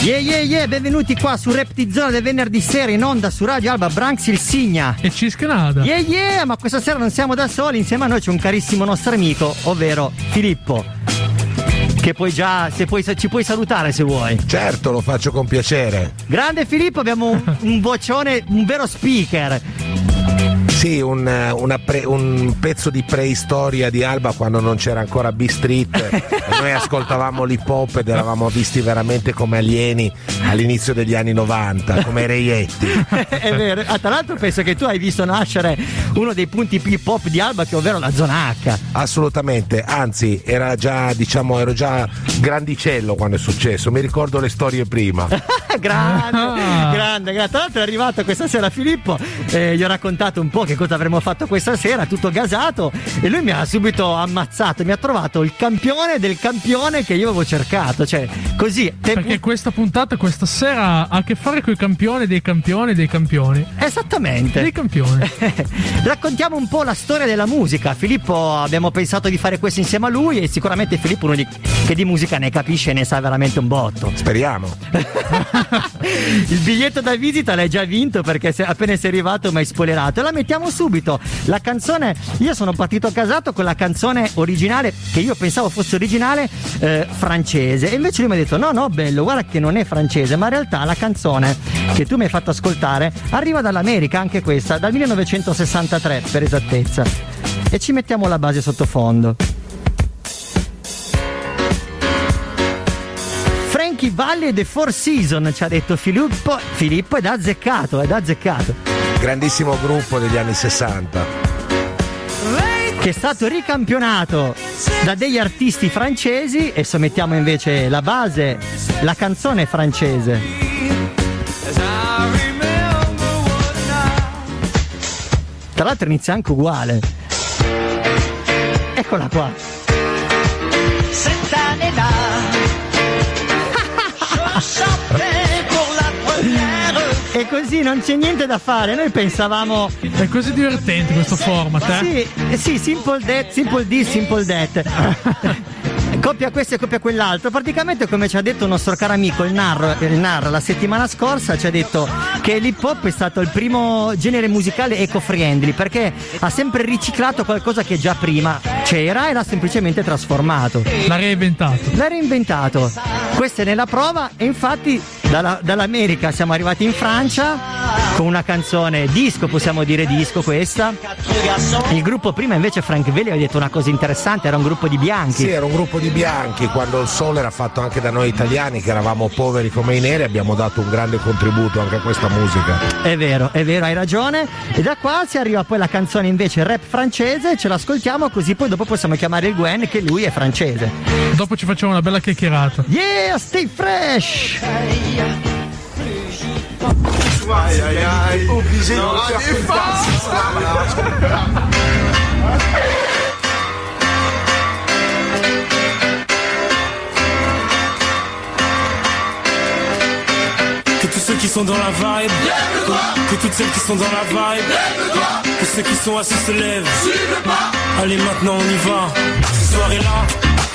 Yeah yeah yeah, benvenuti qua su Reptizona del venerdì sera in onda su Radio Alba Branx il Signa. E Ciscanada. Yeah yeah, ma questa sera non siamo da soli, insieme a noi c'è un carissimo nostro amico, ovvero Filippo. Che puoi già, se puoi, ci puoi salutare se vuoi. Certo, lo faccio con piacere. Grande Filippo, abbiamo un, un vocione, un vero speaker. Sì, un, una pre- un pezzo di preistoria di Alba quando non c'era ancora B Street. e noi ascoltavamo l'hip hop ed eravamo visti veramente come alieni all'inizio degli anni 90, come reietti. È vero. Ah, tra l'altro penso che tu hai visto nascere uno dei punti più hip hop di Alba, che ovvero la zona H. Assolutamente, anzi, era già, diciamo, ero già grandicello quando è successo. Mi ricordo le storie prima. grande, Ah. grande, grande. Tra l'altro è arrivato questa sera Filippo, eh, gli ho raccontato un po' che cosa avremmo fatto questa sera, tutto gasato, e lui mi ha subito ammazzato, mi ha trovato il campione del campione che io avevo cercato. Cioè, così. tempo- Perché questa puntata, questa sera, ha a che fare con i campioni dei campioni dei campioni. Esattamente. Dei campioni. Raccontiamo un po' la storia della musica. Filippo abbiamo pensato di fare questo insieme a lui e sicuramente Filippo è uno di- che di musica ne capisce e ne sa veramente un botto. Speriamo. Il biglietto da visita l'hai già vinto perché se- appena sei arrivato mi hai spoilerato. E la mettiamo subito. La canzone, io sono partito casato con la canzone originale, che io pensavo fosse originale, eh, francese. E invece lui mi ha detto: no, no, bello, guarda che non è francese, ma in realtà la canzone che tu mi hai fatto ascoltare arriva dall'America, anche questa, dal 1963 per esattezza. E ci mettiamo la base sottofondo. Frankie Valli e The Four Seasons ci ha detto Filippo, Filippo ed ha azzeccato, ed ha azzeccato. Grandissimo gruppo degli anni 60. Che è stato ricampionato da degli artisti francesi. E mettiamo invece la base, la canzone francese. Tra l'altro inizia anche uguale. Eccola qua. E così non c'è niente da fare. Noi pensavamo È così divertente questo format, eh? Sì, eh, sì, simple that, simple this, simple that. Coppia questo e coppia quell'altro. Praticamente, come ci ha detto il nostro caro amico il Nar, il Nar la settimana scorsa, ci ha detto che l'hip hop è stato il primo genere musicale eco-friendly perché ha sempre riciclato qualcosa che già prima c'era e l'ha semplicemente trasformato. L'ha reinventato. L'ha reinventato. Questa è nella prova e infatti dalla- dall'America siamo arrivati in Francia con una canzone disco, possiamo dire disco questa. Il gruppo prima invece Frank Veli aveva detto una cosa interessante, era un gruppo di bianchi. Sì, era un gruppo di bianchi, quando il sole era fatto anche da noi italiani che eravamo poveri come i neri, abbiamo dato un grande contributo anche a questa musica. È vero, è vero, hai ragione. E da qua si arriva poi la canzone invece rap francese, ce l'ascoltiamo così poi dopo possiamo chiamare il Gwen che lui è francese. Dopo ci facciamo una bella chiacchierata. Yeah, stay fresh! Que tous qui sont dans la vibe, que toutes celles qui sont dans la vibe, que ceux qui sont assis se lèvent. Allez maintenant on y va. Cette soirée-là,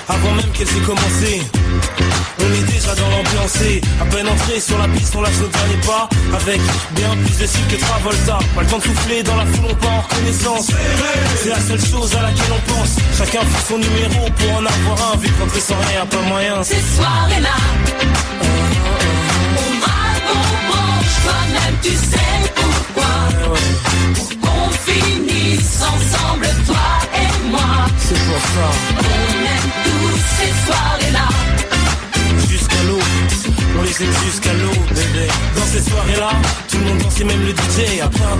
avant même qu'elle s'ait commencé, on est déjà dans l'ambiance. et À peine entré sur la piste, on lâche nos derniers pas avec bien plus de style que Travolta. Pas le temps de souffler dans la foule, on part en reconnaissance. C'est la seule chose à laquelle on pense. Chacun fait son numéro pour en avoir un. Vu qu'entrer sans rien, pas moyen. Ces soirées-là, on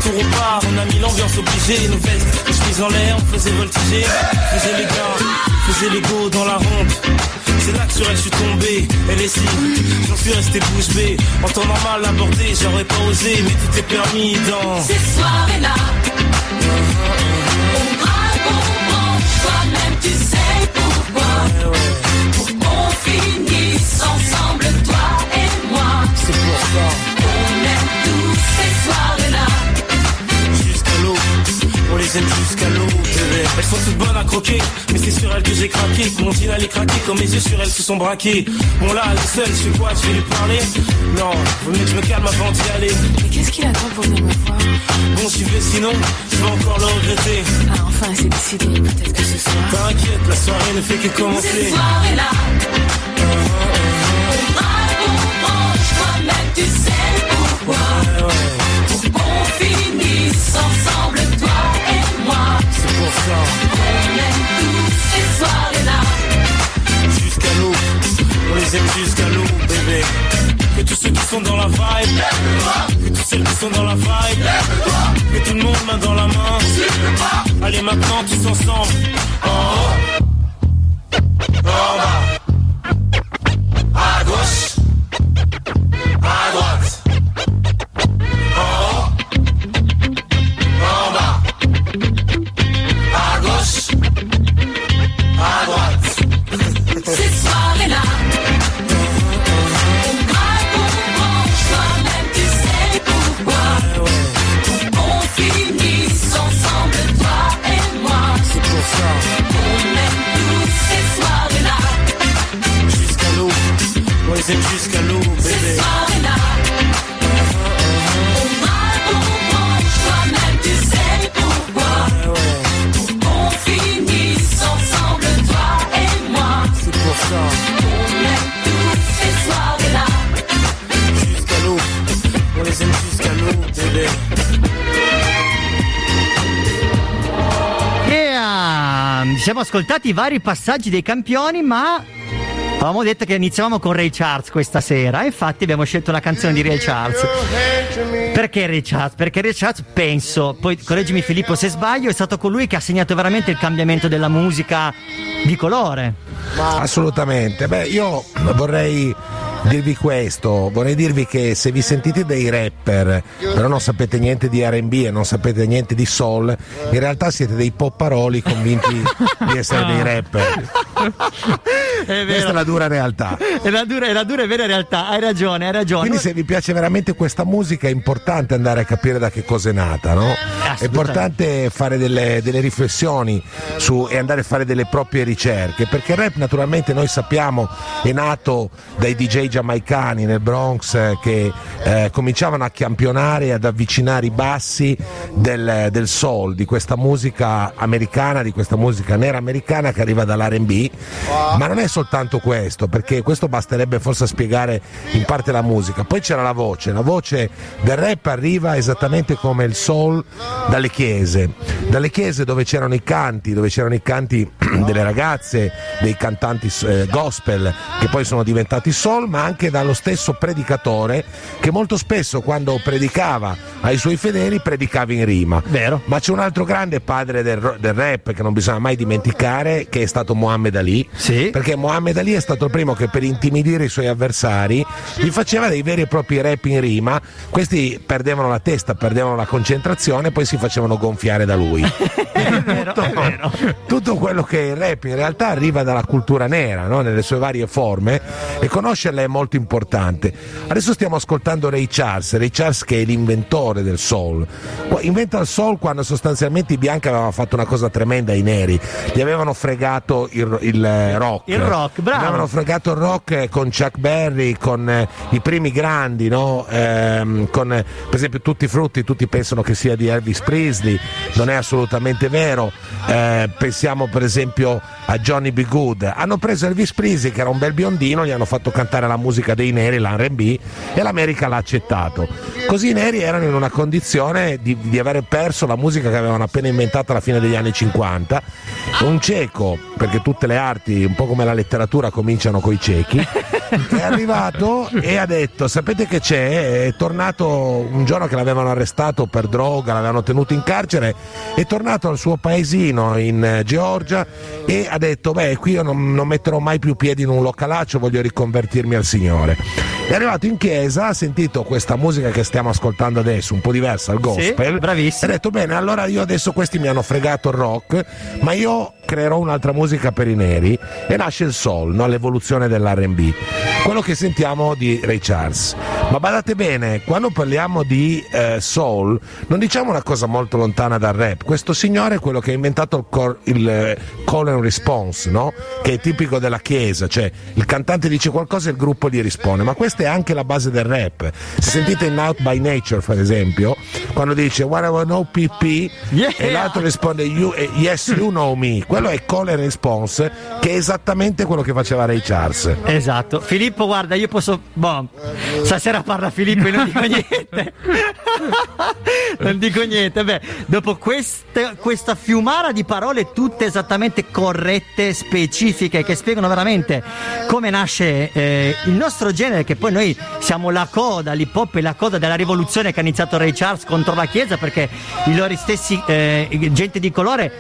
retour au bar, on a mis l'ambiance obligée, nos vestes, les chemises en l'air, on faisait voltiger, faisait les gars, faisait les go dans la ronde. C'est là que sur elle je suis tombé, elle est si, j'en suis resté bouche bée. En temps normal abordé, j'aurais pas osé, mais tout est permis dans cette soirée-là. On bravo, soi-même, tu sais pourquoi. Eh jusqu'à l'eau. Elles sont toutes bonnes à croquer, mais c'est sur elles que j'ai craqué. Mon final est craqué, comme mes yeux sur elles se sont braqués. Bon là, elle est seule, je fais quoi, je vais lui parler? Non, vaut mieux que je me calme avant d'y aller. Mais qu'est-ce qu'il attend pour venir me voir Bon, vais sinon, je vais encore le regretter. Ah, enfin, c'est décidé. Peut-être que ce soir. T'inquiète, la soirée ne fait que Cette commencer. soirée-là, on jusqu'à l'eau. On les aime jusqu'à l'eau, bébé. Que tous ceux qui sont dans la vibe, que tous celles qui sont dans la vibe, que tout le monde main dans la main. Allez maintenant tous ensemble. En haut, en bas, aime jusqu'à l'eau, bébé. Yeah! Siamo ascoltati i vari passaggi dei campioni, ma avevamo detto che iniziavamo con Ray Charles questa sera. Infatti abbiamo scelto una canzone di Ray Charles. Perché Ray Charles? Perché Ray Charles, penso, poi correggimi Filippo se sbaglio, è stato colui che ha segnato veramente il cambiamento della musica di colore. Assolutamente. Beh, io vorrei dirvi questo, vorrei dirvi che se vi sentite dei rapper, però non sapete niente di RB e non sapete niente di soul, in realtà siete dei popparoli convinti di essere dei rapper. È Questa è la dura realtà. È la dura, è la dura e vera realtà, hai ragione, hai ragione. Quindi se vi piace veramente questa musica è importante andare a capire da che cosa è nata, no? È importante fare delle, delle riflessioni su, e andare a fare delle proprie ricerche, perché il rap naturalmente noi sappiamo è nato dai DJ giamaicani nel Bronx eh, che eh, cominciavano a campionare e ad avvicinare i bassi del, del soul, di questa musica americana, di questa musica nera americana che arriva dall'R&B, ma non è soltanto questo, perché questo basterebbe forse a spiegare in parte la musica. Poi c'era la voce, la voce del rap arriva esattamente come il soul dalle chiese, dalle chiese dove c'erano i canti, dove c'erano i canti delle ragazze, dei cantanti eh, gospel che poi sono diventati soul, ma anche dallo stesso predicatore che molto spesso quando predicava ai suoi fedeli predicava in rima. Vero. Ma c'è un altro grande padre del, del rap che non bisogna mai dimenticare, che è stato Muhammad Ali. Sì. Perché Muhammad Ali è stato il primo che per intimidire i suoi avversari gli faceva dei veri e propri rap in rima. Questi perdevano la testa, perdevano la concentrazione e poi si facevano gonfiare da lui. tutto, tutto quello che è il rap in realtà arriva dalla cultura nera, no? nelle sue varie forme, e conoscerla è molto importante. Adesso stiamo ascoltando Ray Charles, Ray Charles che è l'inventore del soul. Inventa il soul quando sostanzialmente i bianchi avevano fatto una cosa tremenda ai neri, gli avevano fregato il, il, eh, rock. Il rock, bravo. Avevano fregato il rock eh, con Chuck Berry, con eh, i primi grandi, no? Ehm, con eh, per esempio tutti i frutti, tutti pensano che sia di Elvis Presley, non è assolutamente vero. Eh, pensiamo per esempio a Johnny B. Good. Hanno preso Elvis Presley, che era un bel biondino, gli hanno fatto cantare la musica dei neri, l'R&B, e l'America l'ha accettato. Così i neri erano in una condizione di, di avere perso la musica che avevano appena inventato alla fine degli anni 50. Un cieco, perché tutte le arti, un po' come la letteratura, cominciano coi ciechi, è arrivato e ha detto: Sapete che c'è? È tornato un giorno che l'avevano arrestato per droga, l'avevano tenuto in carcere, è tornato al suo paesino in eh, Georgia e ha detto: Beh, qui io non, non metterò mai più piedi in un localaccio, voglio riconvertirmi al Signore. È arrivato in chiesa, ha sentito questa musica che stiamo ascoltando adesso, un po' diversa, il gospel. bravissimo. E ha detto: Bene, allora io adesso questi mi hanno fregato il rock, ma io creerò un'altra musica per i neri e nasce il soul, no? l'evoluzione dell'RB. Quello che sentiamo di Ray Charles. Ma badate bene, quando parliamo di eh, soul, non diciamo una cosa molto lontana dal rap. Questo signore è quello che ha inventato il, cor- il, eh, call and response, no? Che è tipico della chiesa, cioè il cantante dice qualcosa e il gruppo gli risponde. Ma questa è anche la base del rap. Se sentite in Out by Nature, per esempio, quando dice What I know PP Yeah. e l'altro risponde you, eh, Yes, you know me, quello è call and response, che è esattamente quello che faceva Ray Charles. Esatto. Filippo, guarda, io posso. Boh, stasera parla Filippo e non dico niente. non dico niente. Beh, dopo queste- questa fiumara di parole tutte esattamente corrette, specifiche, che spiegano veramente come nasce eh, il nostro genere, che poi noi siamo la coda, l'hip hop è la coda della rivoluzione che ha iniziato Ray Charles contro la Chiesa, perché i loro stessi eh, gente di colore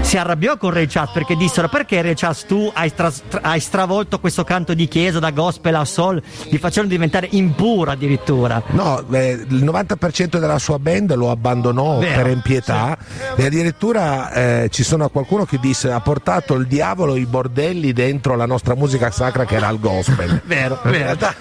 si arrabbiò con Ray Charles perché dissero perché Ray Charles tu hai, tras- tra- hai stravolto questo canto di chiesa da gospel a soul li facevano diventare impuro addirittura No, eh, il 90% della sua band lo abbandonò Vero, per impietà e addirittura eh, ci sono qualcuno che disse ha portato il diavolo i bordelli dentro la nostra musica sacra che era il gospel. Vero, In vero. realtà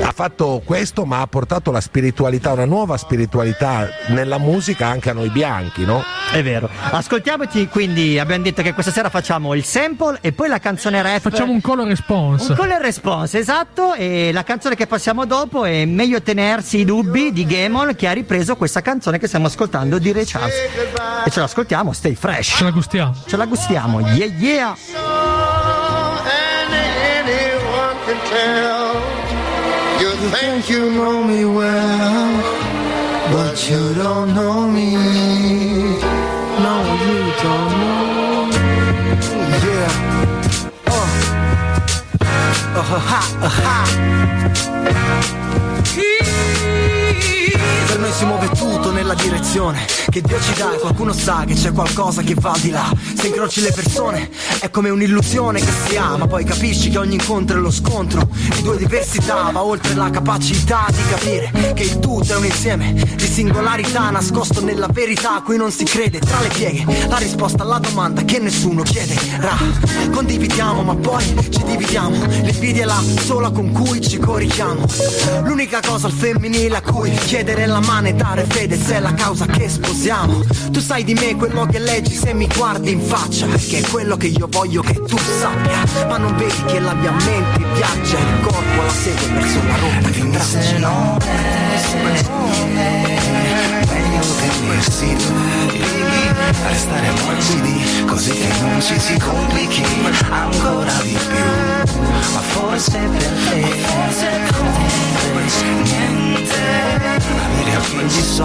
ha fatto questo ma ha portato la spiritualità, una nuova spiritualità nella musica anche a noi bianchi, no? è vero ascoltiamoci quindi abbiamo detto che questa sera facciamo il sample e poi la canzone rap Facciamo un call and response. Un call and response, esatto, e la canzone che passiamo dopo è Meglio tenersi i dubbi di Gamon che ha ripreso questa canzone che stiamo ascoltando di Ray Charles. E ce l'ascoltiamo, stay fresh. Ce la gustiamo. Ce la gustiamo, yeah yeah! You think you know me well, but you don't know me. No, you don't know me. Yeah. Uh. Uh, ha, uh, ha. Per noi si muove tutto nella direzione che Dio ci dà e qualcuno sa che c'è qualcosa che va di là. Se incroci le persone è come un'illusione che si ha, ma poi capisci che ogni incontro è lo scontro di due diversità, ma oltre la capacità di capire che il tutto è un insieme di singolarità nascosto nella verità a cui non si crede tra le pieghe. La risposta alla domanda che nessuno chiederà. Condividiamo, ma poi ci dividiamo. L'invidia è la sola con cui ci corichiamo. L'unica cosa al femminile a cui chiedere la mano e dare fede se è la causa che sposiamo. Tu sai di me quello che leggi se mi guardi in faccia, perché è quello che io voglio che tu sappia. Ma non vedi che la mia mente viaggia, il corpo la segue verso la rotta che traccia. tenersi restare morbidi così che non ci si complichi ancora di più ma forse per te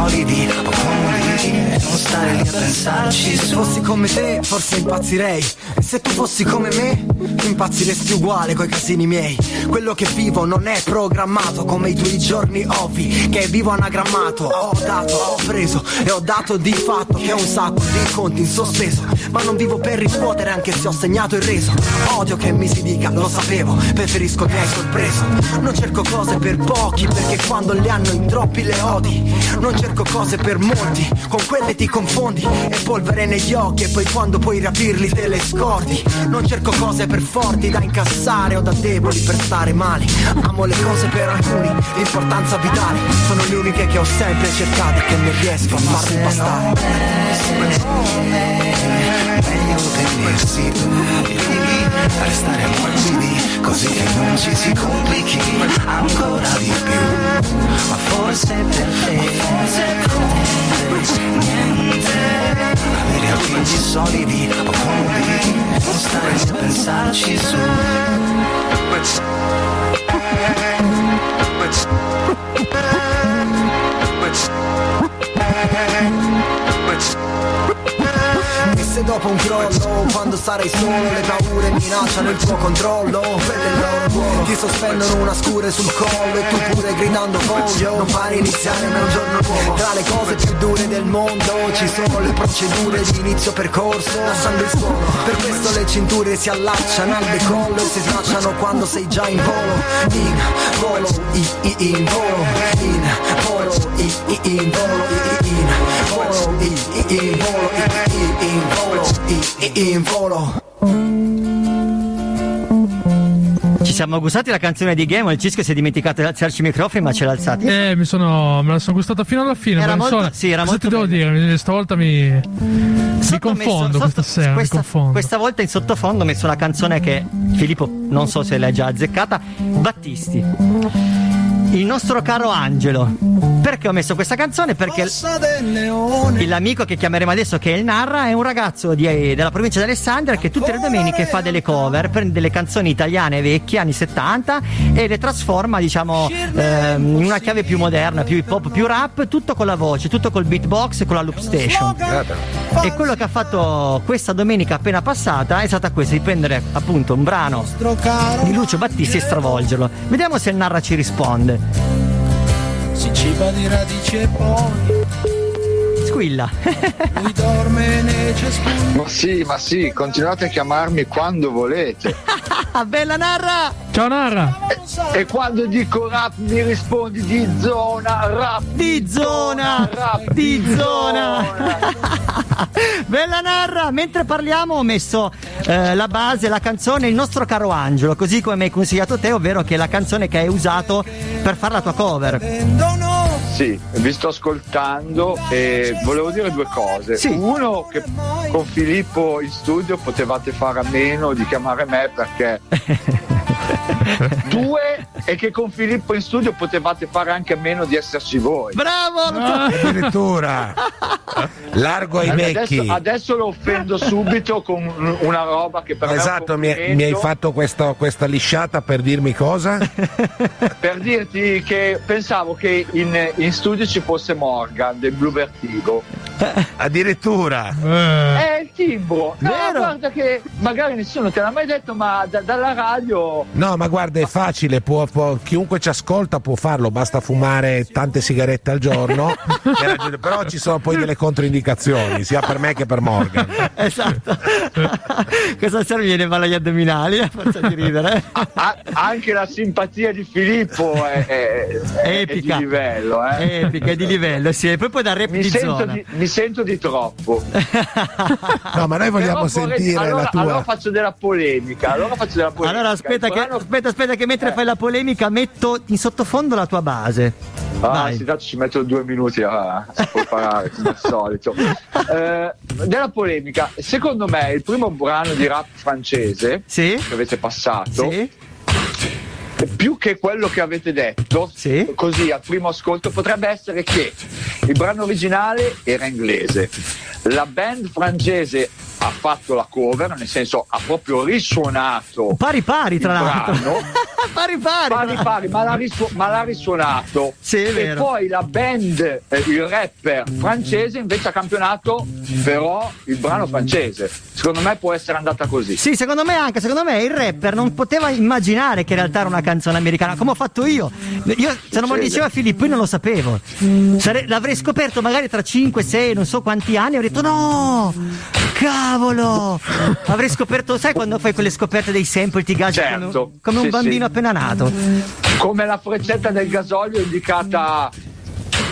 piedi solidi o comodi e non stare lì a pensarci Se fossi come te, forse impazzirei. E se tu fossi come me, impazziresti uguale coi casini miei. Quello che vivo non è programmato come i tuoi giorni ovvi, che vivo anagrammato. Ho dato, ho preso e ho dato di fatto che ho un sacco di conti in sospeso. Ma non vivo per riscuotere anche se ho segnato il reso. Odio che mi si dica, lo sapevo, preferisco che hai sorpreso. Non cerco cose per pochi perché quando le hanno in troppi le odi. Non cerco cose per molti, con quelle ti confondi. E polvere negli occhi e poi quando puoi rapirli te le scordi. Non cerco cose per forti da incassare o da deboli per stare male. Amo le cose per alcuni, l'importanza vitale. Sono le uniche che ho sempre cercato e che non riesco a farmi bastare. Restare morbidi così che non ci si complichi ancora di più. Ma forse per te. Forse niente. Avere piedi solidi o comodi non stare a pensarci su. E se dopo un crollo, quando sarai solo, le paure minacciano il tuo controllo. Ti sospendono una scure sul collo e tu pure gridando voglio. Non pare iniziare mai un giorno nuovo. Tra le cose più dure del mondo ci sono le procedure di inizio percorso, lasciando il suono. Per questo le cinture si allacciano al decollo e si slacciano quando sei già in volo. In volo, i, i, in volo, in volo, i, i, in volo, i, i, in volo, i, i, in volo, i, i, in volo, in volo. Ci siamo gustati la canzone di Game, il Cisco si è dimenticato di alzarci i microfoni, ma ce l'ha alzati. Eh, mi sono. me la sono gustata fino alla fine. Era ma molto- insomma, sì, era cosa molto ti devo bella. dire? Stavolta mi. Mi confondo messo- questa sera. questa, mi confondo. questa volta in sottofondo ho messo una canzone che Filippo non so se l'hai già azzeccata. Battisti. Il nostro caro Angelo. Perché ho messo questa canzone? Perché il- l'amico che chiameremo adesso, che è il Narra, è un ragazzo di- della provincia di Alessandria che tutte le domeniche fa delle cover, prende delle canzoni italiane vecchie, anni 70, e le trasforma, diciamo, ehm, in una chiave più moderna, più hip hop, più rap, tutto con la voce, tutto col beatbox e con la loop station. E quello che ha fatto questa domenica appena passata è stata questa, di prendere appunto un brano di Lucio Battisti e stravolgerlo. Vediamo se il Narra ci risponde. Si ciba di radici e poi Squilla. lui dorme nei cespugli. Ma sì, ma sì, continuate a chiamarmi quando volete. Bella Narra! Ciao Narra! E quando dico rap mi rispondi di zona, rap Di zona! rap Di zona! Bella Narra! Mentre parliamo ho messo eh, la base, la canzone Il nostro caro Angelo, così come mi hai consigliato te, ovvero che è la canzone che hai usato per fare la tua cover. Sì, vi sto ascoltando e volevo dire due cose. Sì. Uno, che con Filippo in studio potevate fare a meno di chiamare me perché. Due, è che con Filippo in studio potevate fare anche a meno di esserci voi. Bravo! Addirittura. Largo ai Adesso, vecchi. adesso lo offendo subito con una roba che per me Esatto, mi, complimento. mi hai fatto questa, questa lisciata per dirmi cosa? Per dirti che pensavo che in, in studio ci fosse Morgan del Blue Vertigo. Addirittura. È il timbro. No, Vero? guarda che magari nessuno te l'ha mai detto, ma da- dalla radio. No, ma guarda, è facile, può- può- chiunque ci ascolta può farlo, basta fumare tante sigarette al giorno. e raggiungere- però ci sono poi delle controindicazioni, sia per me che per Morgan. Esatto. Questa sera mi viene male agli addominali, a forza di ridere. A- anche la simpatia di Filippo è, è- è- Epica. è di livello. Eh. È epica, è di livello, sì. E poi puoi dare rap Mi di sento zona. di, mi sento di troppo. No, ma noi vogliamo Però vorrei- sentire allora, la tua. allora faccio della polemica. Allora faccio della polemica. Allora aspetta che, brano- aspetta, aspetta che mentre Eh. fai la polemica metto in sottofondo la tua base. Ah, Vai. sì, tanto ci metto due minuti a, a preparare come al solito. Eh, della polemica, secondo me il primo brano di rap francese Sì? che avete passato, Sì? Più che quello che avete detto, Sì. così al primo ascolto, potrebbe essere che il brano originale era inglese, la band francese ha fatto la cover, nel senso ha proprio risuonato Pari pari tra l'altro. pari pari. pari pari, ma l'ha, risu- ma l'ha risuonato. Sì, è e vero. poi la band, eh, il rapper francese invece ha campionato però il brano francese. Secondo me può essere andata così. Sì, secondo me anche, secondo me il rapper non poteva immaginare che in realtà era una canzone americana, come ho fatto io. Io, se non me lo diceva Filippo, io non lo sapevo. Sare- l'avrei scoperto magari tra 5, 6, non so quanti anni, avrei detto no! Cavolo! Avrei scoperto, sai quando fai quelle scoperte dei sample, ti gasi come, Certo, come un sì, bambino sì. appena nato. Come la freccetta del gasolio indicata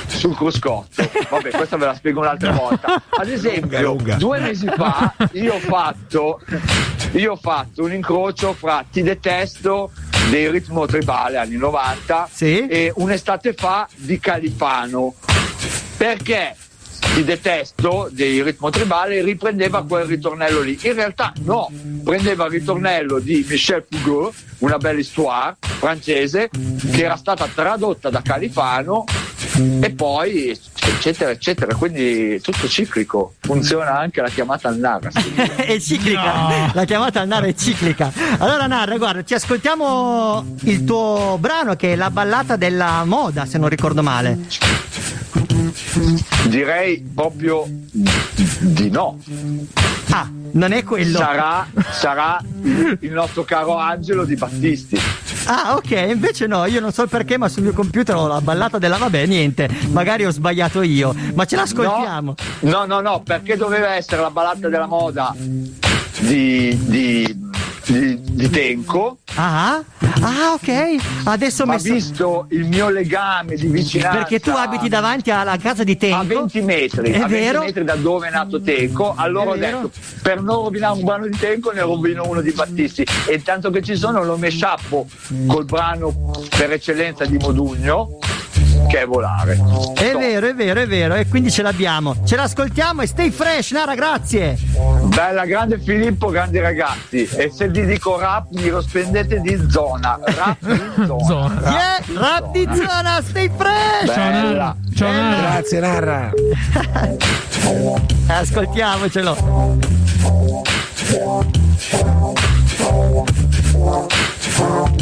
sul cruscotto. Vabbè, questa ve la spiego un'altra volta. Ad esempio, Lunga, lunga. due mesi fa io ho fatto, io ho fatto un incrocio fra Ti detesto dei ritmo tribale anni 90 Sì? e un'estate fa di Califano. Perché? Ti detesto dei ritmo tribale riprendeva quel ritornello lì. In realtà no, prendeva il ritornello di Michel Foucault, una bella histoire francese, che era stata tradotta da Califano e poi eccetera eccetera. Quindi tutto ciclico. Funziona anche la chiamata al Nara. è ciclica, la chiamata al Nara è ciclica. Allora, Narra, guarda, ci ascoltiamo il tuo brano che è la ballata della moda, se non ricordo male. Direi proprio di no. Ah, non è quello. Sarà, sarà il nostro caro Angelo di Battisti. Ah, ok, invece no, io non so perché, ma sul mio computer ho la ballata della vabbè, niente, magari ho sbagliato io, ma ce l'ascoltiamo. No, no, no, perché doveva essere la ballata della moda di, di di, di Tenco. Ah, ah, ok. Adesso ho messo. visto il mio legame di vicinanza Perché tu abiti davanti alla casa di Tenco. a 20 metri, È a 20 vero? metri da dove è nato Tenco, allora È ho vero? detto per non rovinare un brano di Tenco ne rovino uno di Battisti e tanto che ci sono lo mesciappo col brano per eccellenza di Modugno che è volare. È vero, è vero, è vero. E quindi ce l'abbiamo. Ce l'ascoltiamo e stay fresh, Nara, grazie. Bella, grande Filippo, grandi ragazzi. E se vi dico rap, mi lo spendete di zona. Rap di zona. Yeah, rap di zona, stay fresh. Ciao, Nara. Ciao, Bella. Nara. Grazie Narra. Ascoltiamocelo. La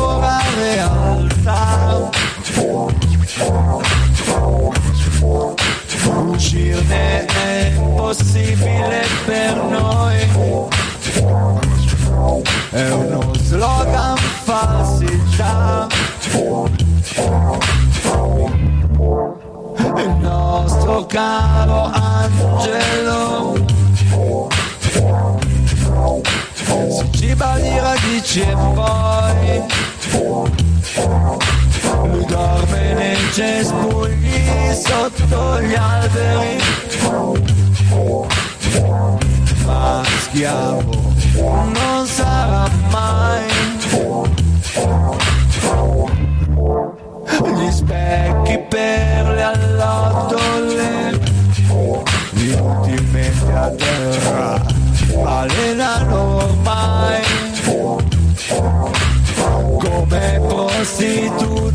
ancora realtà. Uscirne è impossibile per noi. È uno slogan falsità. Il nostro caro angelo si ciba di radici e poi lui dorme nei cespugli sotto gli alberi. Ma schiavo non sarà mai. Gli specchi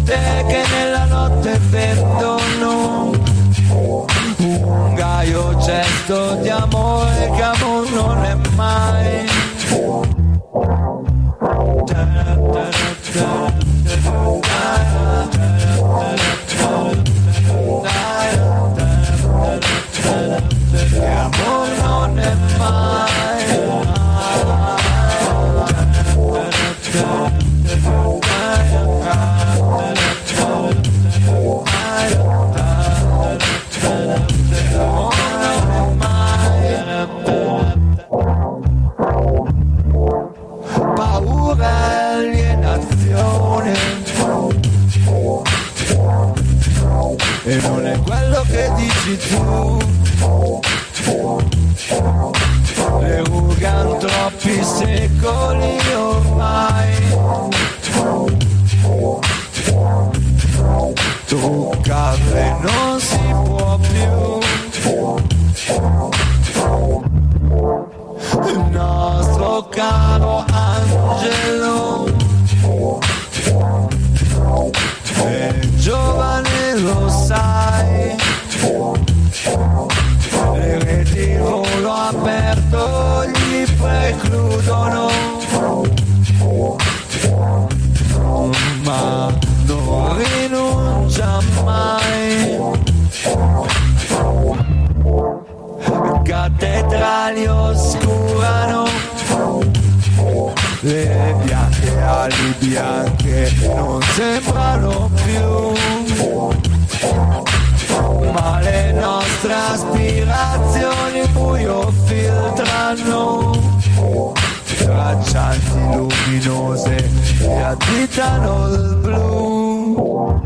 prostitute che nella notte vendono un gaio gesto di amore che amor non è mai filtrano Stanze luminose e additano il blu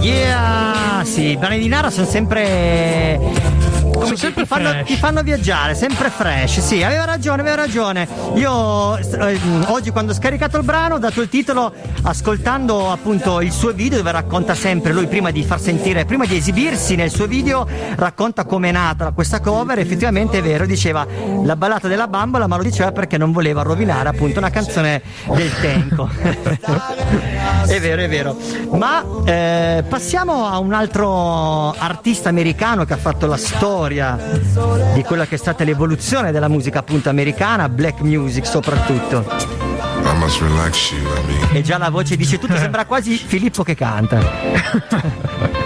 yeah! Sì, i brani di Nara sono sempre. Come ti- ti, fanno, ti fanno viaggiare, sempre fresh. Sì, aveva ragione, aveva ragione. Io eh, oggi quando ho scaricato il brano ho dato il titolo ascoltando appunto il suo video dove racconta sempre lui prima di far sentire, prima di esibirsi nel suo video, racconta come è nata questa cover. Effettivamente è vero, diceva la ballata della bambola, ma lo diceva perché non voleva rovinare appunto una canzone del Tenco. è vero, è vero. Ma eh, passiamo a un altro artista americano che ha fatto la storia di quella che è stata l'evoluzione della musica appunto americana, black music soprattutto. I must relax you, I mean. E già la voce dice tutto, sembra quasi Filippo che canta.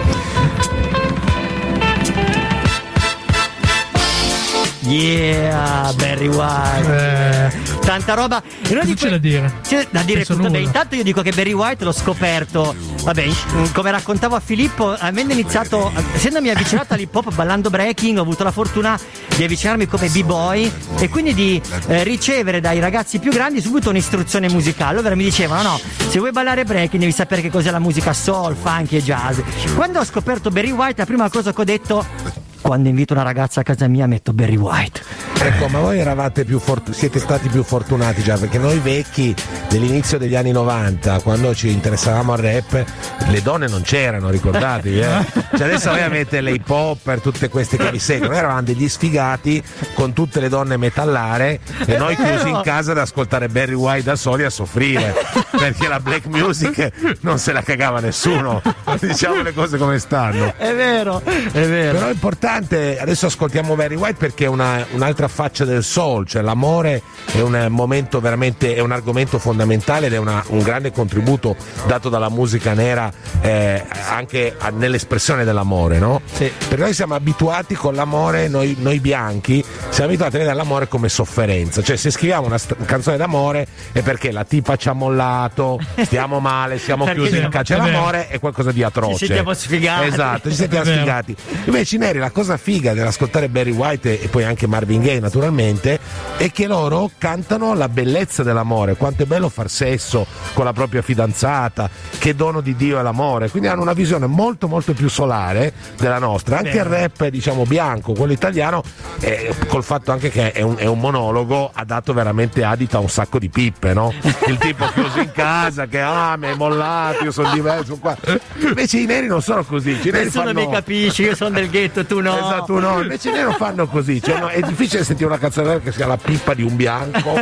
Yeah, Barry White. Tanta roba. E noi di c'è da dire? C'è da dire tutto. Beh, intanto io dico che Barry White l'ho scoperto. Vabbè, come raccontavo a Filippo, avendo iniziato, essendomi avvicinato all'hip hop ballando breaking, ho avuto la fortuna di avvicinarmi come b-boy e quindi di eh, ricevere dai ragazzi più grandi subito un'istruzione musicale. Allora mi dicevano: no, se vuoi ballare breaking devi sapere che cos'è la musica soul, funky e jazz. Quando ho scoperto Barry White, la prima cosa che ho detto. Quando invito una ragazza a casa mia metto Barry White. Ecco, ma voi eravate più fort- siete stati più fortunati già perché noi vecchi dell'inizio degli anni 90, quando ci interessavamo al rap, le donne non c'erano, ricordatevi. Eh? Cioè adesso voi avete le hip hopper, tutte queste che vi seguono, noi eravamo degli sfigati con tutte le donne metallare e noi chiusi in casa ad ascoltare Barry White da soli a soffrire perché la black music non se la cagava nessuno. Diciamo le cose come stanno. È vero, è vero. Però è importante, adesso ascoltiamo Barry White perché è una- un'altra faccia del soul, cioè l'amore è un momento veramente, è un argomento fondamentale ed è una- un grande contributo dato dalla musica nera eh, anche a- nell'espressione dell'amore, no? Perché noi siamo abituati con l'amore, noi, noi bianchi, siamo abituati a vedere l'amore come sofferenza, cioè se scriviamo una st- canzone d'amore è perché la tipa ci ha mollato, stiamo male, siamo chiusi in siamo- casa, è vero. l'amore è qualcosa di atroce. Ci sentiamo sfigati. Esatto, ci sentiamo sfigati. Invece neri la cosa figa dell'ascoltare Barry White e poi anche Marvin Gaye naturalmente è che loro cantano la bellezza dell'amore, quanto è bello far sesso con la propria fidanzata, che dono di Dio è l'amore, quindi hanno una visione molto molto più solare della nostra, anche il rap diciamo bianco, quello italiano, eh, col fatto anche che è un, è un monologo, ha dato veramente adito a un sacco di pippe, no? Il tipo chiuso in casa che ah mi hai mollato, io sono diverso qua. Invece i neri non sono così, i neri Nessuno fanno... mi capisce, io sono del ghetto, tu no. Esatto, tu no, invece non fanno così, cioè, no, è difficile sentire una canzone che sia la pippa di un bianco.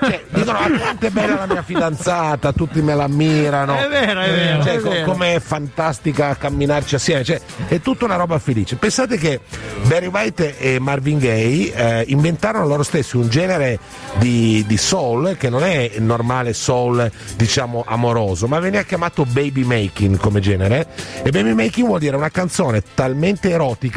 Cioè, dicono ah, quanto è bella la mia fidanzata, tutti me la ammirano. È vero, è vero, Cioè, vero. come è fantastica camminarci assieme, cioè, è tutta una roba felice. Pensate che Barry White e Marvin Gaye eh, inventarono loro stessi un genere di, di soul che non è il normale soul, diciamo, amoroso, ma veniva chiamato baby making come genere. E baby making vuol dire una canzone talmente erotica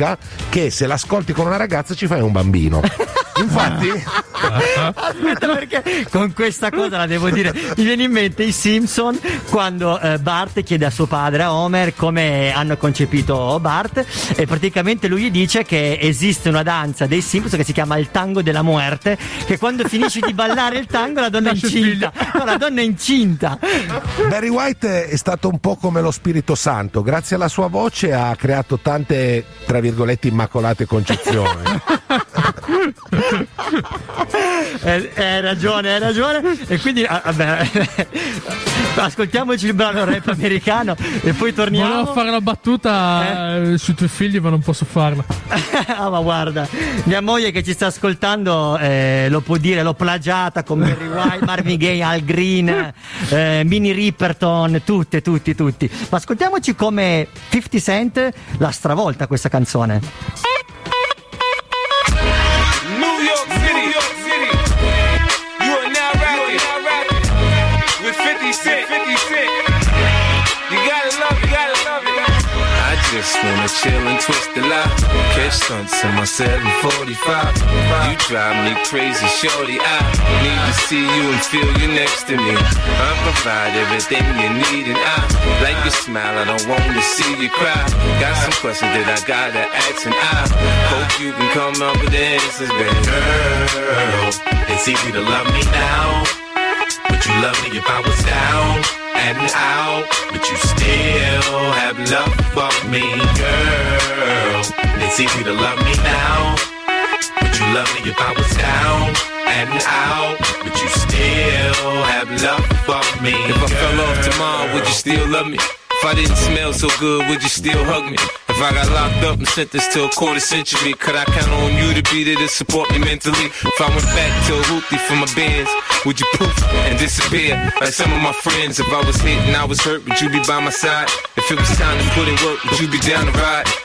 che se l'ascolti con una ragazza ci fai un bambino. Infatti, Aspetta perché con questa cosa la devo dire. Mi viene in mente i Simpson quando eh, Bart chiede a suo padre, a Homer, come hanno concepito Bart e praticamente lui gli dice che esiste una danza dei Simpson che si chiama il tango della muerte che quando finisci di ballare il tango la donna è incinta. No, la donna è incinta. Barry White è stato un po' come lo Spirito Santo, grazie alla sua voce ha creato tante, tra virgolette, immacolate concezioni. Eh, Hai ragione, hai ragione. E quindi, ah, vabbè, ascoltiamoci il brano rap americano e poi torniamo. Volevo fare la battuta eh, sui tuoi figli, ma non posso farla. ah, ma guarda, mia moglie che ci sta ascoltando eh, lo può dire, l'ho plagiata con Mary White, Marvin Gaye, Al Green, eh, Minnie Ripperton, tutte, tutti, tutti. Ma ascoltiamoci come 50 Cent l'ha stravolta questa canzone. persone. Just wanna chill and twist the lie. Catch stunts in my 745. You drive me crazy, shorty. I need to see you and feel you next to me. I provide everything you need, and I like your smile. I don't wanna see you cry. Got some questions that I gotta ask, and I hope you can come up with answers, baby. Girl, it's easy to love me now. Would you love me if I was down and out? But you still have love for me, girl. It's easy to love me now. Would you love me if I was down and out? But you still have love for me. If I fell off tomorrow, would you still love me? If I didn't smell so good, would you still hug me? If I got locked up and sentenced to a quarter century, could I count on you to be there to support me mentally? If I went back to a for my bands, would you poof and disappear like some of my friends? If I was hit and I was hurt, would you be by my side? If it was time to put in work, would you be down to ride?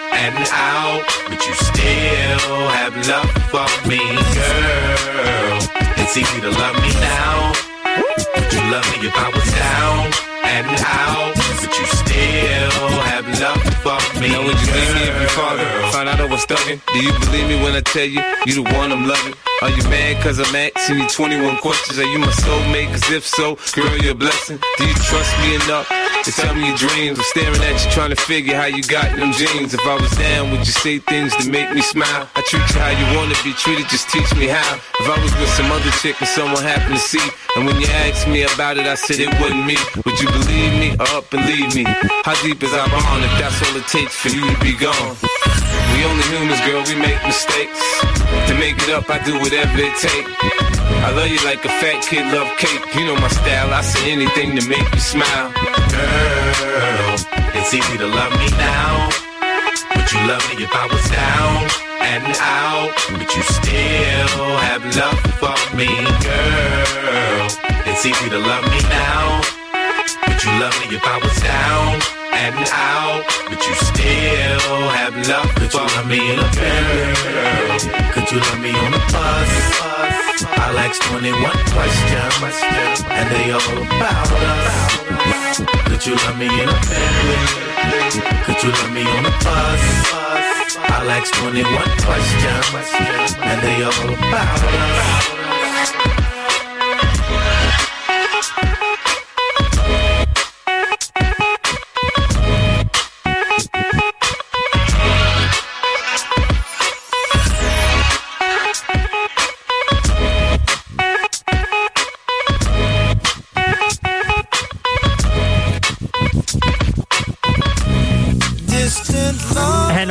and out? But you still have love for me, girl. It's easy to love me now. Would you love me if I was down and out? But you still have love for me. Now would you leave me if your father found out I was thugging? Do you believe me when I tell you you the one I'm loving? Are you mad cause I'm asking you 21 questions? Are you my soulmate? Cause if so, girl, you're a blessing. Do you trust me enough to tell me your dreams? I'm staring at you trying to figure how you got them jeans. If I was down, would you say things to make me smile? I treat you how you wanna be treated, just teach me how. If I was with some other chick and someone happened to see, and when you asked me about it, I said it wasn't me. Would you believe me up and leave me? How deep is our bond if that's all it takes for you to be gone? We only humans, girl, we make mistakes. To make it up, I do whatever it takes. I love you like a fat kid love cake. You know my style, I say anything to make you smile. Girl, it's easy to love me now. Would you love me if I was down and out? But you still have love for me, girl. It's easy to love me now. Would you love me if I was down and out? But you still have love Could you love me in a girl? Could you love me on a bus? I'll ask 21 questions, and they all about us. Could you love me in a Bentley? Could you love me on a bus? I'll ask 21 questions, and they all about us.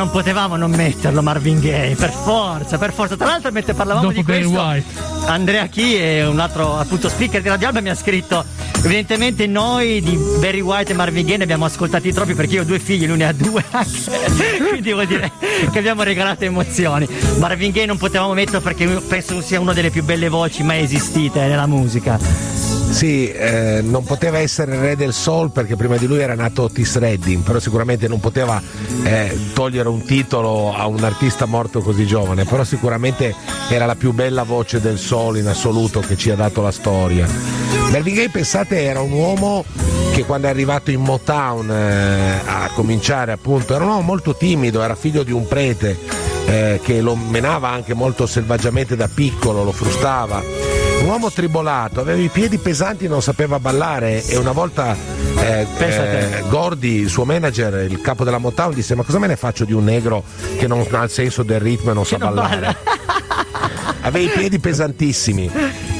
Non potevamo non metterlo Marvin Gaye, per forza, per forza. Tra l'altro, mentre parlavamo Dopo di questo, White. Andrea Chi è un altro appunto speaker di Radio Alba mi ha scritto evidentemente noi di Barry White e Marvin Gaye ne abbiamo ascoltati troppi perché io ho due figli, lui ne ha due anche. Quindi vuol dire che abbiamo regalato emozioni. Marvin Gaye non potevamo metterlo perché penso sia una delle più belle voci mai esistite nella musica. Sì, eh, non poteva essere re del soul perché prima di lui era nato Otis Redding, però sicuramente non poteva eh, togliere un titolo a un artista morto così giovane, però sicuramente era la più bella voce del soul in assoluto che ci ha dato la storia. Marvin Gaye, pensate, era un uomo che quando è arrivato in Motown eh, a cominciare appunto, era un uomo molto timido, era figlio di un prete eh, che lo menava anche molto selvaggiamente da piccolo, lo frustava. Un uomo tribolato, aveva i piedi pesanti e non sapeva ballare. E una volta eh, eh, Gordy, il suo manager, il capo della Motown, disse ma cosa me ne faccio di un negro che non ha il senso del ritmo e non sa non ballare? Aveva i piedi pesantissimi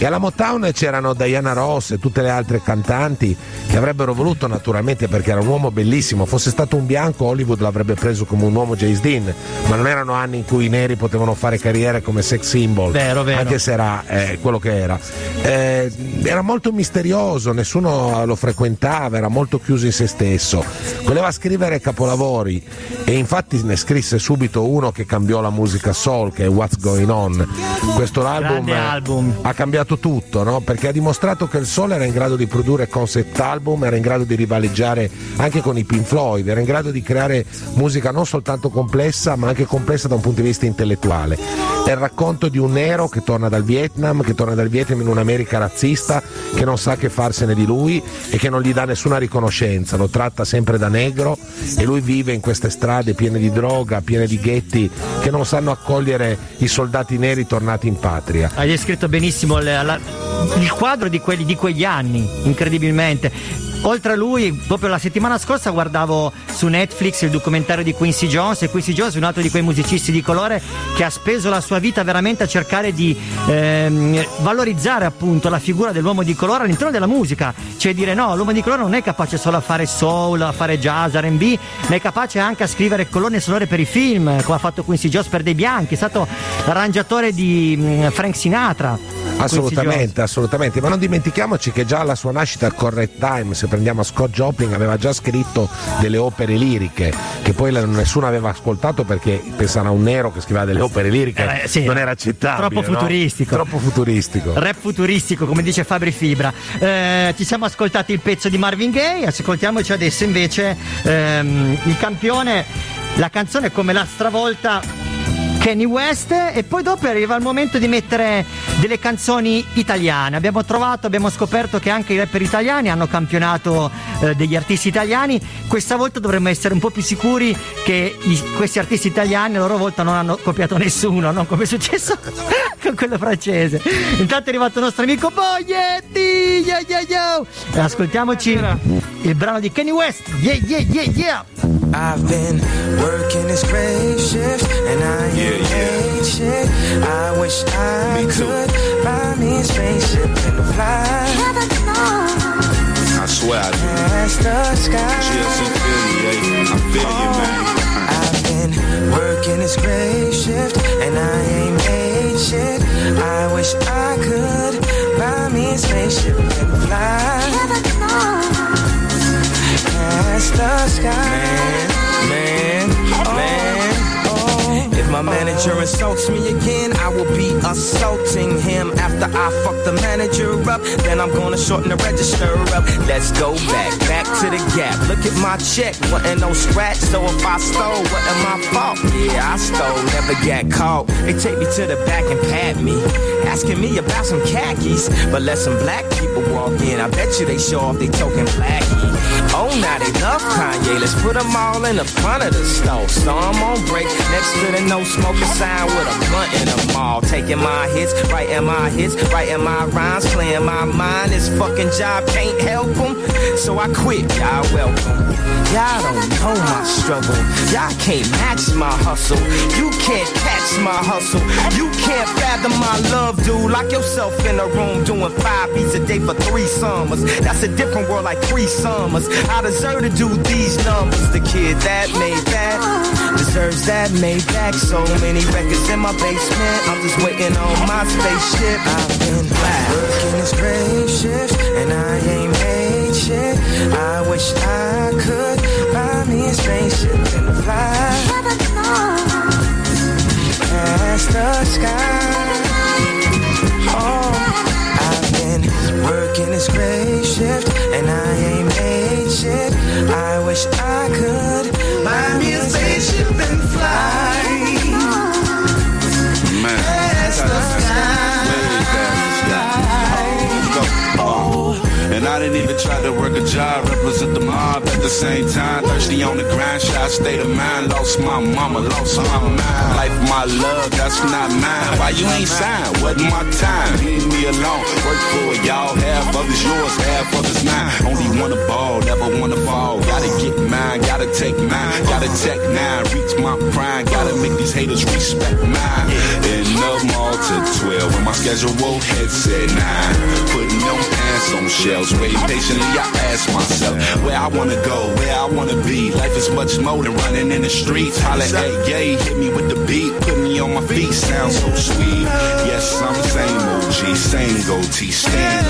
E alla Motown c'erano Diana Ross e tutte le altre cantanti che avrebbero voluto naturalmente perché era un uomo bellissimo, fosse stato un bianco Hollywood l'avrebbe preso come un uomo James Dean, ma non erano anni in cui i neri potevano fare carriere come sex symbol, Vero, vero. anche se era eh, quello che era. Eh, era molto misterioso, nessuno lo frequentava, era molto chiuso in se stesso, voleva scrivere capolavori e infatti ne scrisse subito uno che cambiò la musica soul, che è What's Going On. Questo album, album. ha cambiato tutto, no? perché ha dimostrato che il soul era in grado di produrre concept album, era in grado di rivaleggiare anche con i Pink Floyd, era in grado di creare musica non soltanto complessa, ma anche complessa da un punto di vista intellettuale. È il racconto di un nero che torna dal Vietnam, che torna dal Vietnam in un'America razzista, che non sa che farsene di lui e che non gli dà nessuna riconoscenza, lo tratta sempre da negro e lui vive in queste strade piene di droga, piene di ghetti che non sanno accogliere i soldati neri tornati in patria. Hai descritto benissimo il, la- il quadro di, quelli, di quegli anni, incredibilmente. Oltre a lui, proprio la settimana scorsa guardavo su Netflix il documentario di Quincy Jones e Quincy Jones è un altro di quei musicisti di colore che ha speso la sua vita veramente a cercare di ehm, valorizzare appunto la figura dell'uomo di colore all'interno della musica, cioè dire no, l'uomo di colore non è capace solo a fare soul, a fare jazz, R&B, ma è capace anche a scrivere colonne sonore per i film, come ha fatto Quincy Jones per dei bianchi, è stato arrangiatore di mm, Frank Sinatra. Assolutamente, assolutamente, ma non dimentichiamoci che già alla sua nascita Correct Time, se prendiamo Scott Joplin, aveva già scritto delle opere liriche che poi nessuno aveva ascoltato perché pensano a un nero che scriveva delle opere liriche, Eh, sì, non era accettabile. troppo no? futuristico. Troppo futuristico. Rap futuristico, come dice Fabri Fibra. Eh, ci siamo ascoltati il pezzo di Marvin Gaye, ascoltiamoci adesso invece ehm, il campione, la canzone come la stravolta Kenny West e poi dopo arriva il momento di mettere delle canzoni italiane. Abbiamo trovato, abbiamo scoperto che anche i rapper italiani hanno campionato eh, degli artisti italiani. Questa volta dovremmo essere un po' più sicuri che i- questi artisti italiani a loro volta non hanno copiato nessuno, non come è successo con quello francese. Intanto è arrivato il nostro amico Boglietti, yeah, yeah, yeah. Ascoltiamoci il brano di Kenny West. Yeah, yeah, yeah, yeah. I've been working this grave shift and I ain't hate shit. I wish I could buy me a spaceship and fly. I swear I do. Past the sky. GLC Philly, yeah. I feel you, man. I've been working this grave shift and I ain't made shit. I wish I could buy me a spaceship and fly. Past the sky. Man, man, man. Oh. If my manager insults me again, I will be assaulting him. After I fuck the manager up, then I'm gonna shorten the register up. Let's go back, back to the gap. Look at my check, wasn't no scratch. So if I stole, wasn't my fault. Yeah, I stole, never got caught. They take me to the back and pat me, asking me about some khakis. But let some black people walk in, I bet you they show off they token blackie. Oh, now they love Kanye. Let's put them all in the front of the store. So I'm on break next to the no smoking sign with a blunt in the mall. Taking my hits, writing my hits, writing my rhymes, playing my mind. This fucking job can't help them. So I quit. Y'all welcome. Y'all don't know my struggle. Y'all can't match my hustle. You can't catch my hustle. You can't fathom my love, dude. Lock yourself in a room doing five beats a day for three summers. That's a different world like three summers. I deserve to do these numbers. The kid that made that deserves that made back. So many records in my basement. I'm just waiting on my spaceship. I've been black. working this grave shift and I ain't made shit. I wish I could buy me a spaceship and fly past the sky. Working this grave shift and I ain't made shit. I wish I could. Buy me a spaceship and fly. Man. past the And I didn't even try to work a job, represent the mob at the same time. Thirsty on the grind, shot state of mind. Lost my mama, lost my mind. Life, my love, that's not mine. Why you ain't signed? Wasn't my time. Leave me alone. Work for it, y'all. Half of it's yours, half of it's mine. Only wanna ball, never wanna fall. Gotta get mine, gotta take mine. Gotta tech nine, reach my prime. Gotta make these haters respect mine. In the mall to 12, when my schedule headset nine. Putting them pants on shelves. Wait patiently, I ask myself where I wanna go, where I wanna be. Life is much more than running in the streets. Holla at yay, hit me with the beat, put me on my feet. Sounds so sweet. Yes, I'm the same OG, same goatee, stand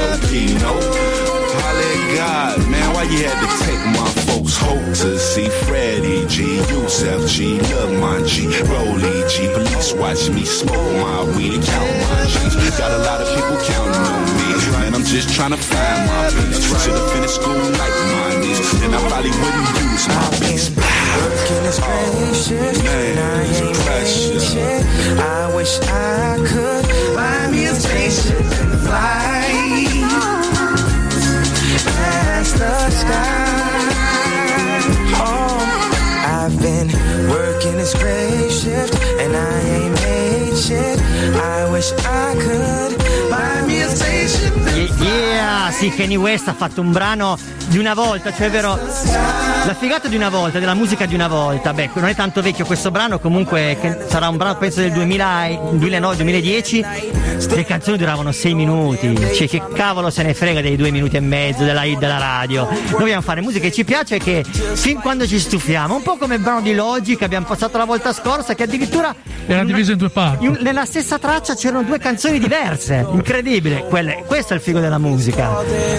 low no. Holla at God, man, why you had to take my folks' hope to see Freddie G, Yusef G, Mon G, Rolly G, police watch me smoke my weed and count my G's. Got a lot of people counting on me, and I'm just trying to find my peace. Should've finished school like my niece, and I probably wouldn't use my beats. Working is gracious, and I ain't patient. I wish I could buy me a spaceship and fly past the sky. Oh, I've been working this great shift, and I ain't made shit. I wish I could buy me a spaceship. Ye- Yeah, sì, Kanye West ha fatto un brano di una volta, cioè è vero, la figata di una volta, della musica di una volta. Beh, non è tanto vecchio questo brano, comunque sarà un brano penso del 2009-2010. Le canzoni duravano 6 minuti, cioè che cavolo se ne frega dei due minuti e mezzo della hit della radio. Noi dobbiamo fare musica che ci piace e che fin quando ci stufiamo, un po' come il brano di Logi che abbiamo passato la volta scorsa, che addirittura Era diviso in due parti. in- nella stessa traccia c'erano due canzoni diverse, incredibile. Quelle- questo è il figo della musica,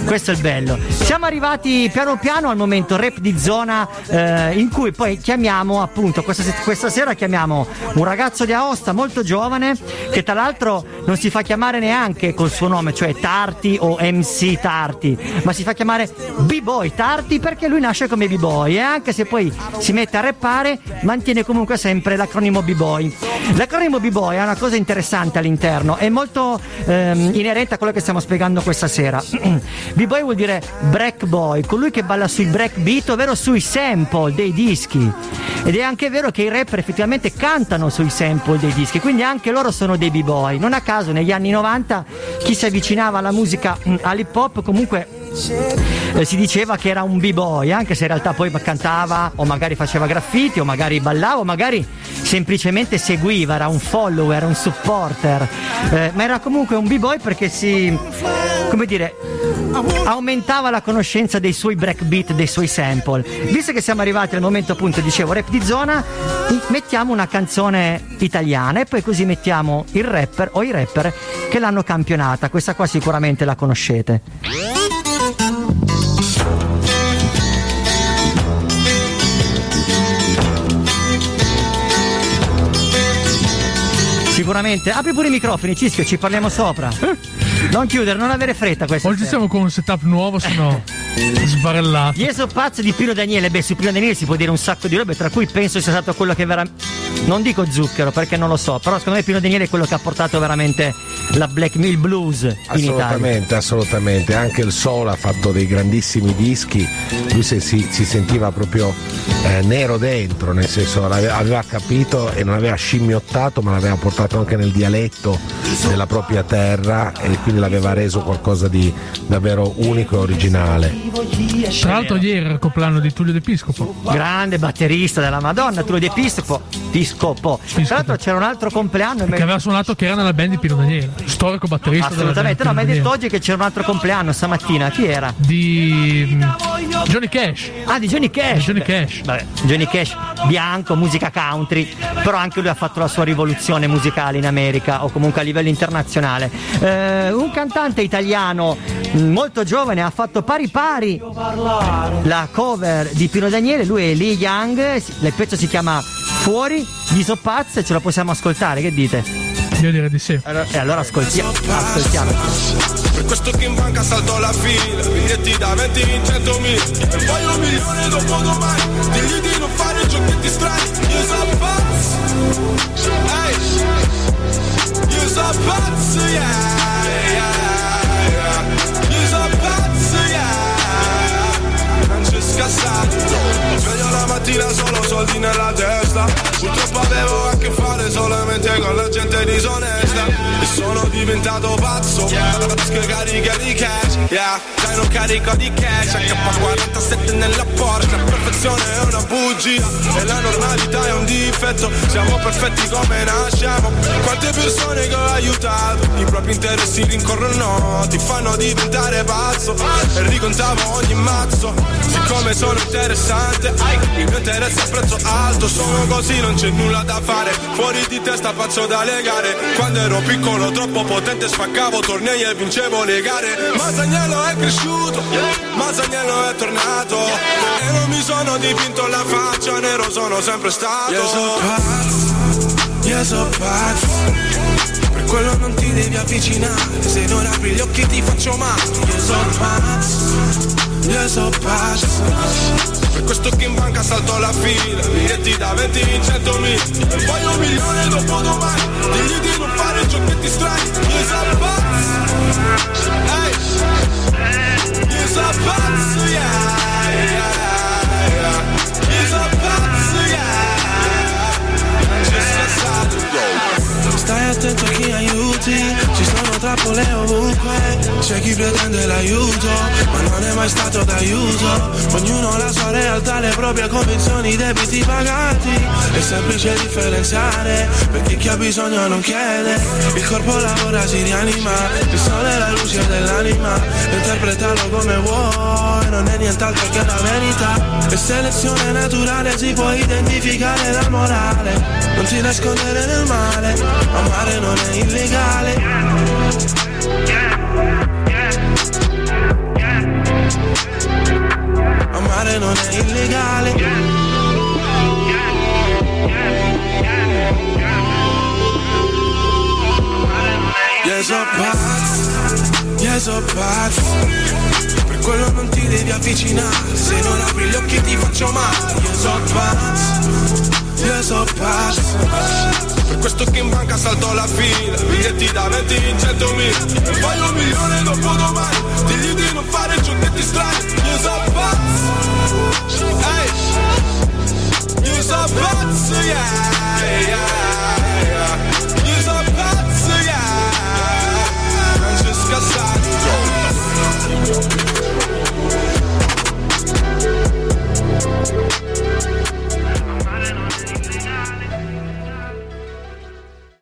questo è il bello. Siamo arrivati piano piano al momento rap di zona eh, in cui poi chiamiamo appunto questa, questa sera chiamiamo un ragazzo di Aosta molto giovane che tra l'altro non si fa chiamare neanche col suo nome, cioè Tarti o MC Tarti, ma si fa chiamare B-Boy Tarti perché lui nasce come B-Boy e anche se poi si mette a rappare mantiene comunque sempre l'acronimo B-Boy. L'acronimo B-Boy ha una cosa interessante all'interno, è molto ehm, inerente a quello che stiamo spiegando questa sera. B-Boy vuol dire break boy, colui che balla sui break beat, ovvero sui sample dei dischi. Ed è anche vero che i rapper effettivamente cantano sui sample dei dischi, quindi anche loro sono dei b-boy. Non a caso negli anni 90 chi si avvicinava alla musica mm, all'hip hop comunque eh, si diceva che era un b-boy, anche se in realtà poi cantava o magari faceva graffiti o magari ballava o magari semplicemente seguiva, era un follower, un supporter, Eh, ma era comunque un b-boy perché si, come dire, aumentava la conoscenza dei suoi breakbeat, dei suoi sample. Visto che siamo arrivati al momento appunto, dicevo, rap di zona, mettiamo una canzone italiana e poi così mettiamo il rapper o i rapper che l'hanno campionata. Questa qua sicuramente la conoscete. Sicuramente. Apri pure i microfoni, Cischio, ci parliamo sopra. Non chiudere, non avere fretta questa Oggi siamo con un setup nuovo, sono sbarellato. Io sono pazzo di Pino Daniele, beh su Pino Daniele si può dire un sacco di robe, tra cui penso sia stato quello che veramente... Non dico zucchero perché non lo so, però secondo me Pino Daniele è quello che ha portato veramente la black meal blues in Italia. Assolutamente, assolutamente. Anche il Soul ha fatto dei grandissimi dischi. Lui si, si- si sentiva proprio eh, nero dentro, nel senso aveva capito e non aveva scimmiottato, ma l'aveva portato anche nel dialetto della propria terra e quindi l'aveva reso qualcosa di davvero unico e originale. Tra l'altro ieri era il compleanno di Tullio D'Episcopo. Grande batterista della Madonna, Tullio di Episcopo. Piscopo. Tra l'altro c'era un altro compleanno. Che aveva suonato che era nella band di Pino Daniele, storico batterista Assolutamente, no, band hai detto oggi che c'era un altro compleanno stamattina. Chi era? Di mm, Johnny Cash. Ah, di Johnny Cash. Johnny Cash. Vabbè, Johnny Cash, bianco, musica country, però anche lui ha fatto la sua rivoluzione musicale in America o comunque a livello internazionale. Eh, un cantante italiano mh, molto giovane ha fatto pari pari la cover di Pino Daniele, lui è Lee Young, il pezzo si chiama Fuori di Soppazzo e ce lo possiamo ascoltare, che dite? Io direi di sì. E allora ascoltiamo. ascoltiamo. Per questo che in banca salto la fila Biglietti da 20 in 100 mila E voglio un milione dopo domani Digli di non fare giochetti strani Io so pazzo Ehi Io so pazzo, yeah, yeah, yeah. Io so pazzo, yeah Francesca Santo Sveglio la mattina solo soldi nella testa. Purtroppo avevo a che fare solamente con la gente disonesta. E sono diventato pazzo Che carica di cash. Yeah, dai non carico di cash. H47 nella Porsche La perfezione è una bugia. E la normalità è un difetto Siamo perfetti come nasciamo. Quante persone che ho aiutato I propri interessi rincorrono Ti fanno diventare pazzo. E ricontavo ogni mazzo Siccome sono interessante Il mio interesse è prezzo alto Sono così non c'è nulla da fare. Fuori di testa pazzo da legare. Quando ero piccolo troppo potente Sfaccavo tornei e vincevo le gare. Masagnello è cresciuto Masagnello è tornato. E non mi sono dipinto la faccia Nero sono sempre stato. Io so pazzo Io so pazzo Per quello non ti devi avvicinare. Se non apri gli occhi ti faccio male. Io so pazzo pazzo Per questo che in banca salto la fila Biglietti da 20 in 100 mila E voglio un milione dopo domani Digli di non fare giochetti strani. Io so pazzo Ehi pazzo yeah, yeah, yeah. Pazzo yeah Stai attento a chi aiuti, trappole ovunque. C'è chi pretende l'aiuto, ma non è mai stato d'aiuto. Ognuno ha la sua realtà, le proprie convinzioni, i debiti pagati. È semplice differenziare, perché chi ha bisogno non chiede. Il corpo lavora, si rianima, il sole è la luce dell'anima. Interpretalo come vuoi, non è nient'altro che la verità. E selezione naturale si può identificare dal morale. Non ti nascondere nel male amare non è illegale. Amare non è illegale. Io so pazzo, io so pazzo. Per quello non ti devi avvicinare. Se non apri gli occhi ti faccio male. Io so pazzo, io so pazzo per questo che in banca salto la fila Biglietti da 20 in 100.000 Voglio un milione dopo domani. Digli di non fare giochetti strani. Io so pazzo Ehi. Io so pazzo yeah, yeah, yeah. Io